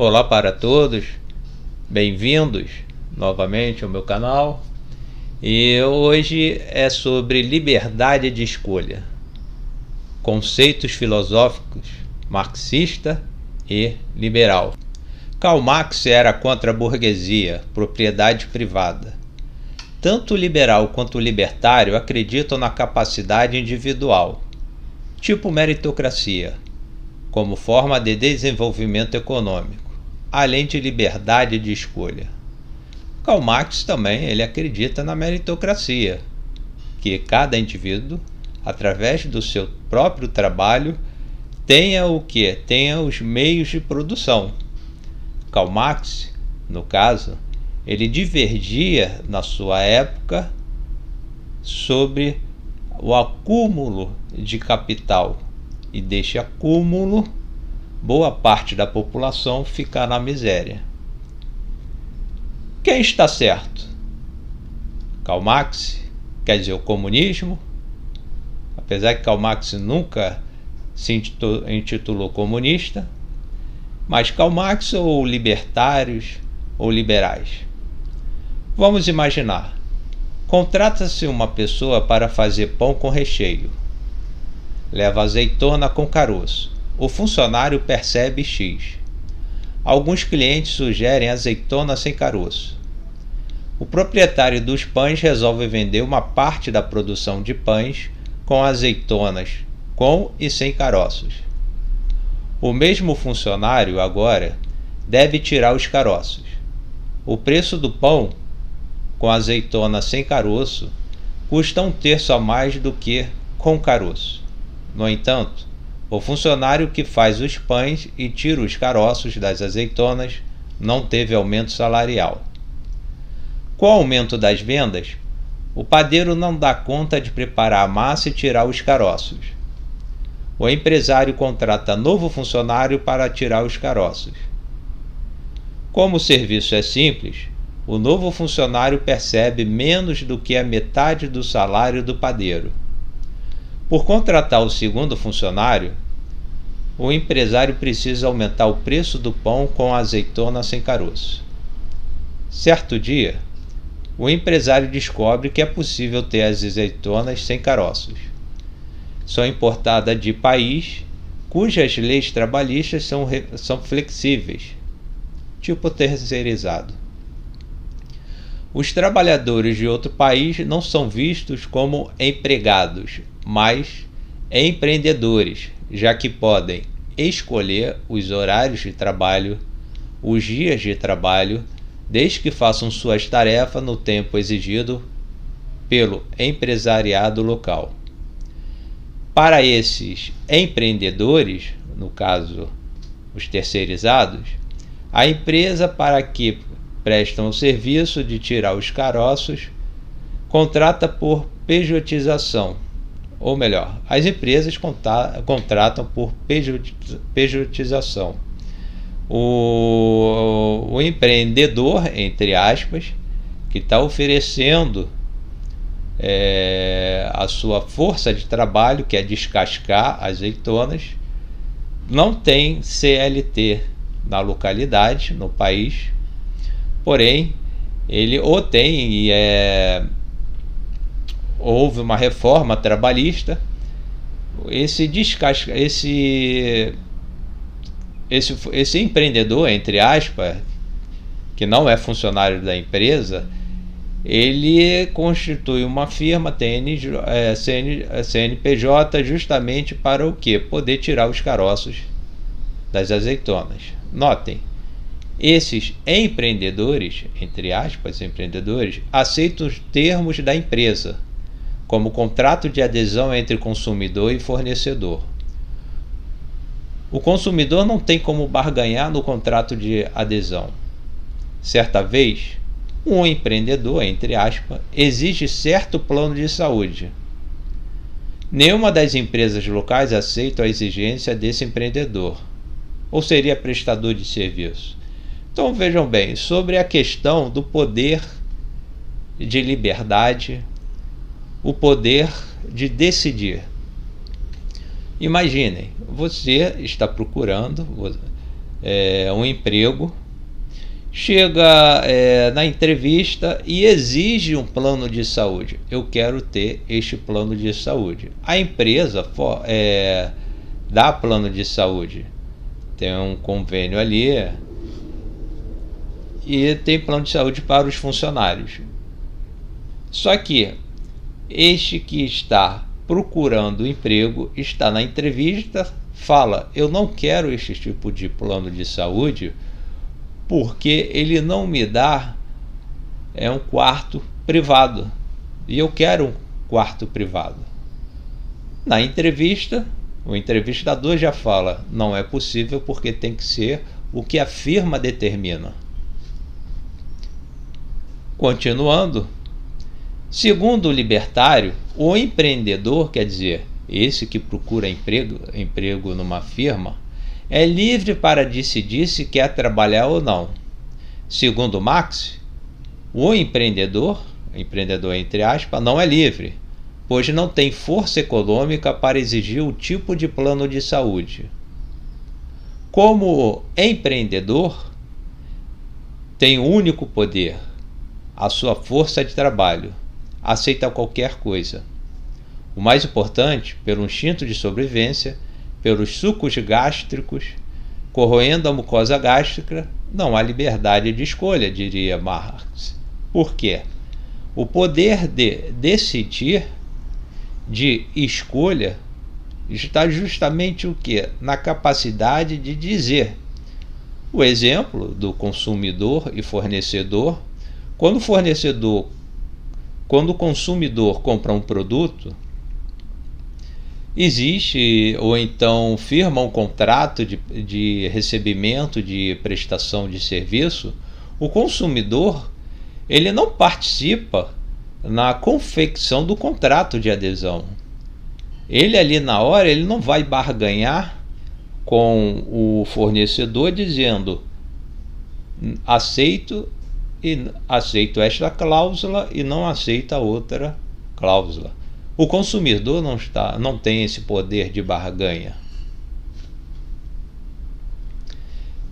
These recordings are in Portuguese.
Olá para todos, bem-vindos novamente ao meu canal. E hoje é sobre liberdade de escolha, conceitos filosóficos marxista e liberal. Karl Marx era contra a burguesia, propriedade privada. Tanto o liberal quanto o libertário acreditam na capacidade individual, tipo meritocracia, como forma de desenvolvimento econômico além de liberdade de escolha. Karl Marx também ele acredita na meritocracia, que cada indivíduo, através do seu próprio trabalho, tenha o que? Tenha os meios de produção. Karl Marx, no caso, ele divergia na sua época sobre o acúmulo de capital e deste acúmulo boa parte da população ficar na miséria. Quem está certo? Karl Marx, quer dizer, o comunismo, apesar que Karl Marx nunca se intitulou comunista, mas Karl Marx ou libertários ou liberais. Vamos imaginar. Contrata-se uma pessoa para fazer pão com recheio. Leva azeitona com caroço o funcionário percebe X. Alguns clientes sugerem azeitona sem caroço. O proprietário dos pães resolve vender uma parte da produção de pães com azeitonas com e sem caroços. O mesmo funcionário agora deve tirar os caroços. O preço do pão com azeitona sem caroço custa um terço a mais do que com caroço. No entanto, o funcionário que faz os pães e tira os caroços das azeitonas não teve aumento salarial. Com o aumento das vendas, o padeiro não dá conta de preparar a massa e tirar os caroços. O empresário contrata novo funcionário para tirar os caroços. Como o serviço é simples, o novo funcionário percebe menos do que a metade do salário do padeiro. Por contratar o segundo funcionário, o empresário precisa aumentar o preço do pão com azeitona sem caroço. Certo dia, o empresário descobre que é possível ter as azeitonas sem caroços. São importadas de país cujas leis trabalhistas são, são flexíveis, tipo terceirizado. Os trabalhadores de outro país não são vistos como empregados, mas empreendedores, já que podem escolher os horários de trabalho, os dias de trabalho, desde que façam suas tarefas no tempo exigido pelo empresariado local. Para esses empreendedores, no caso os terceirizados, a empresa para que prestam o serviço de tirar os caroços, contrata por pejotização, ou melhor, as empresas contratam por pejotização. O, o empreendedor, entre aspas, que está oferecendo é, a sua força de trabalho, que é descascar azeitonas, não tem CLT na localidade, no país, Porém, ele ou tem e é, houve uma reforma trabalhista, esse descasca, esse esse, esse empreendedor, entre aspas, que não é funcionário da empresa, ele constitui uma firma TN, é, CN, CNPJ justamente para o que? Poder tirar os caroços das azeitonas. Notem, esses empreendedores, entre aspas, empreendedores, aceitam os termos da empresa, como contrato de adesão entre consumidor e fornecedor. O consumidor não tem como barganhar no contrato de adesão. Certa vez, um empreendedor, entre aspas, exige certo plano de saúde. Nenhuma das empresas locais aceita a exigência desse empreendedor, ou seria prestador de serviço. Então vejam bem, sobre a questão do poder de liberdade, o poder de decidir. Imaginem, você está procurando, é, um emprego, chega é, na entrevista e exige um plano de saúde. Eu quero ter este plano de saúde. A empresa é, dá plano de saúde, tem um convênio ali e tem plano de saúde para os funcionários. Só que este que está procurando emprego está na entrevista, fala: Eu não quero este tipo de plano de saúde porque ele não me dá é um quarto privado e eu quero um quarto privado. Na entrevista, o entrevistador já fala: não é possível porque tem que ser o que a firma determina. Continuando, segundo o libertário, o empreendedor, quer dizer, esse que procura emprego, emprego numa firma, é livre para decidir se quer trabalhar ou não. Segundo Marx, o empreendedor, empreendedor entre aspas, não é livre, pois não tem força econômica para exigir o tipo de plano de saúde. Como empreendedor, tem um único poder, a sua força de trabalho, aceita qualquer coisa. O mais importante, pelo instinto de sobrevivência, pelos sucos gástricos, corroendo a mucosa gástrica, não há liberdade de escolha, diria Marx. Por quê? O poder de decidir, de escolha, está justamente o que? Na capacidade de dizer. O exemplo do consumidor e fornecedor quando o fornecedor, quando o consumidor compra um produto, existe ou então firma um contrato de, de recebimento de prestação de serviço, o consumidor ele não participa na confecção do contrato de adesão. Ele ali na hora ele não vai barganhar com o fornecedor dizendo aceito e aceito esta cláusula e não aceita outra cláusula. O consumidor não, está, não tem esse poder de barganha.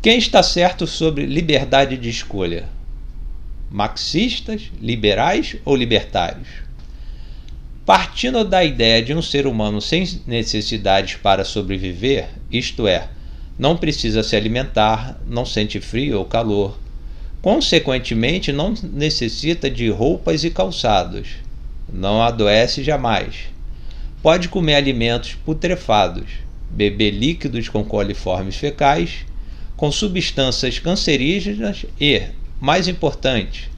Quem está certo sobre liberdade de escolha? Marxistas, liberais ou libertários? Partindo da ideia de um ser humano sem necessidades para sobreviver, isto é, não precisa se alimentar, não sente frio ou calor, Consequentemente, não necessita de roupas e calçados. Não adoece jamais. Pode comer alimentos putrefados, beber líquidos com coliformes fecais, com substâncias cancerígenas e, mais importante,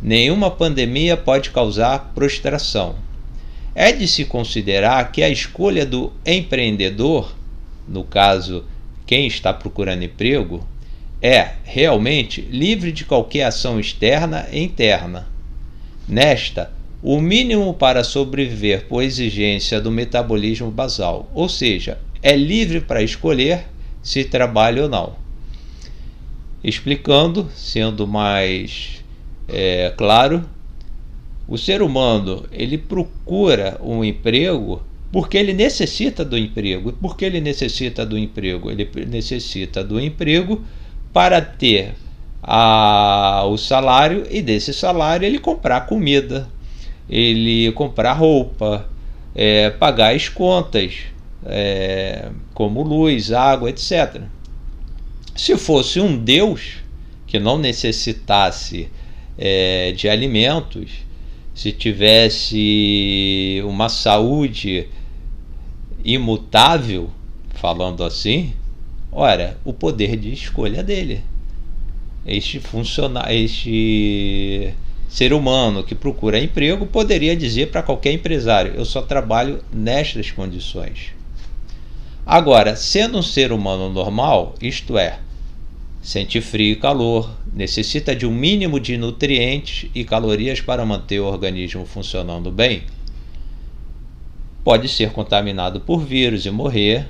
nenhuma pandemia pode causar prostração. É de se considerar que a escolha do empreendedor, no caso, quem está procurando emprego, é realmente livre de qualquer ação externa e interna. Nesta, o mínimo para sobreviver por exigência do metabolismo basal, ou seja, é livre para escolher se trabalha ou não. Explicando, sendo mais é, claro, o ser humano ele procura um emprego porque ele necessita do emprego. E por que ele necessita do emprego? Ele necessita do emprego para ter a, o salário e desse salário ele comprar comida, ele comprar roupa, é, pagar as contas, é, como luz, água, etc. Se fosse um Deus que não necessitasse é, de alimentos, se tivesse uma saúde imutável, falando assim, Ora, o poder de escolha dele. Este funcionar, este ser humano que procura emprego poderia dizer para qualquer empresário: eu só trabalho nestas condições. Agora, sendo um ser humano normal, isto é, sente frio e calor, necessita de um mínimo de nutrientes e calorias para manter o organismo funcionando bem, pode ser contaminado por vírus e morrer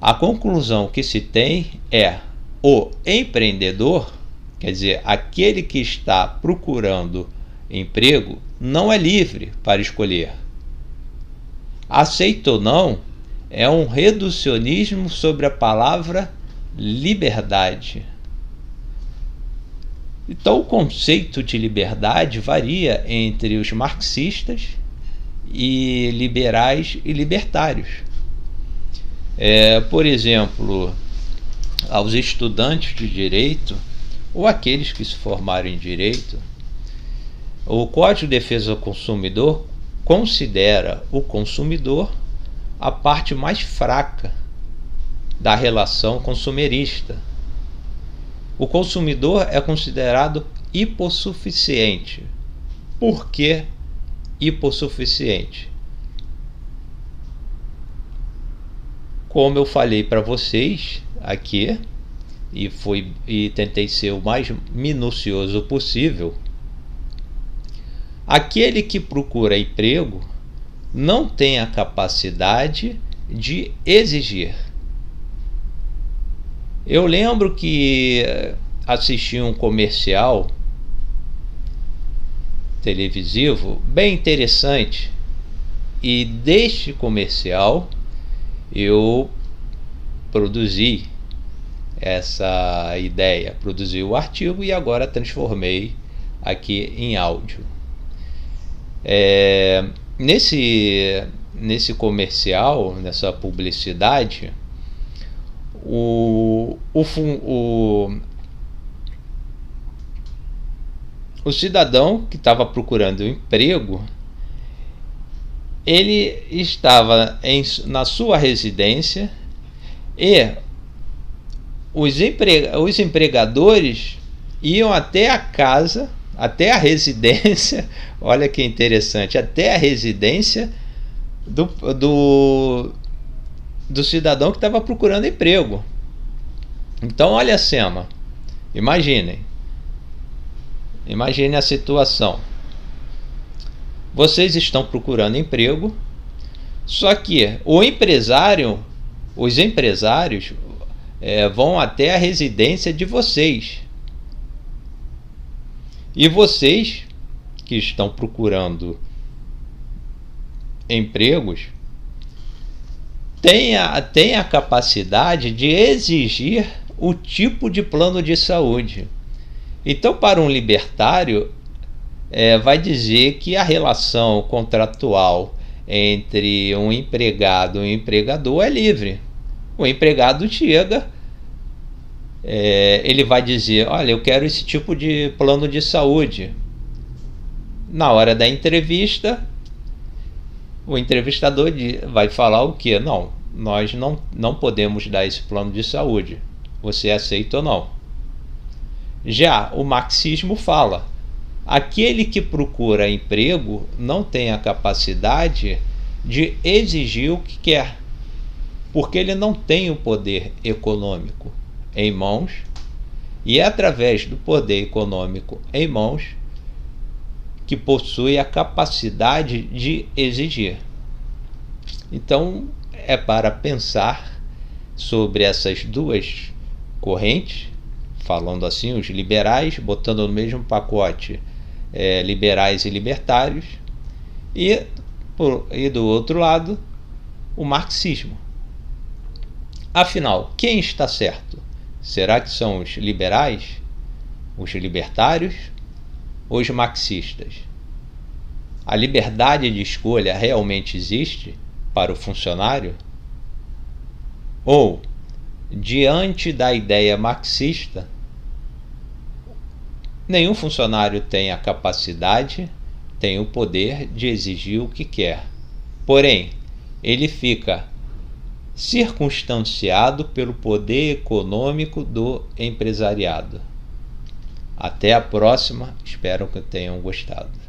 a conclusão que se tem é o empreendedor, quer dizer, aquele que está procurando emprego, não é livre para escolher. Aceito ou não é um reducionismo sobre a palavra liberdade. Então, o conceito de liberdade varia entre os marxistas e liberais e libertários. É, por exemplo, aos estudantes de direito ou aqueles que se formaram em direito, o Código de Defesa do Consumidor considera o consumidor a parte mais fraca da relação consumerista. O consumidor é considerado hipossuficiente. Por que hipossuficiente? Como eu falei para vocês aqui, e, foi, e tentei ser o mais minucioso possível, aquele que procura emprego não tem a capacidade de exigir. Eu lembro que assisti um comercial televisivo bem interessante e deste comercial eu produzi essa ideia, produzi o artigo e agora transformei aqui em áudio. É, nesse, nesse comercial, nessa publicidade, o, o, o, o cidadão que estava procurando emprego ele estava em, na sua residência e os, os empregadores iam até a casa, até a residência, olha que interessante, até a residência do, do, do cidadão que estava procurando emprego. Então, olha a cena, imaginem, imagine a situação vocês estão procurando emprego, só que o empresário, os empresários é, vão até a residência de vocês. E vocês que estão procurando empregos têm a, têm a capacidade de exigir o tipo de plano de saúde. Então, para um libertário, é, vai dizer que a relação contratual entre um empregado e um empregador é livre. O empregado chega, é, ele vai dizer: Olha, eu quero esse tipo de plano de saúde. Na hora da entrevista, o entrevistador vai falar o que? Não, nós não, não podemos dar esse plano de saúde. Você aceita ou não? Já o marxismo fala: Aquele que procura emprego não tem a capacidade de exigir o que quer, porque ele não tem o poder econômico em mãos e é através do poder econômico em mãos que possui a capacidade de exigir. Então, é para pensar sobre essas duas correntes, falando assim, os liberais, botando no mesmo pacote é, liberais e libertários, e, por, e do outro lado, o marxismo. Afinal, quem está certo? Será que são os liberais, os libertários ou os marxistas? A liberdade de escolha realmente existe para o funcionário? Ou, diante da ideia marxista, Nenhum funcionário tem a capacidade, tem o poder de exigir o que quer. Porém, ele fica circunstanciado pelo poder econômico do empresariado. Até a próxima, espero que tenham gostado.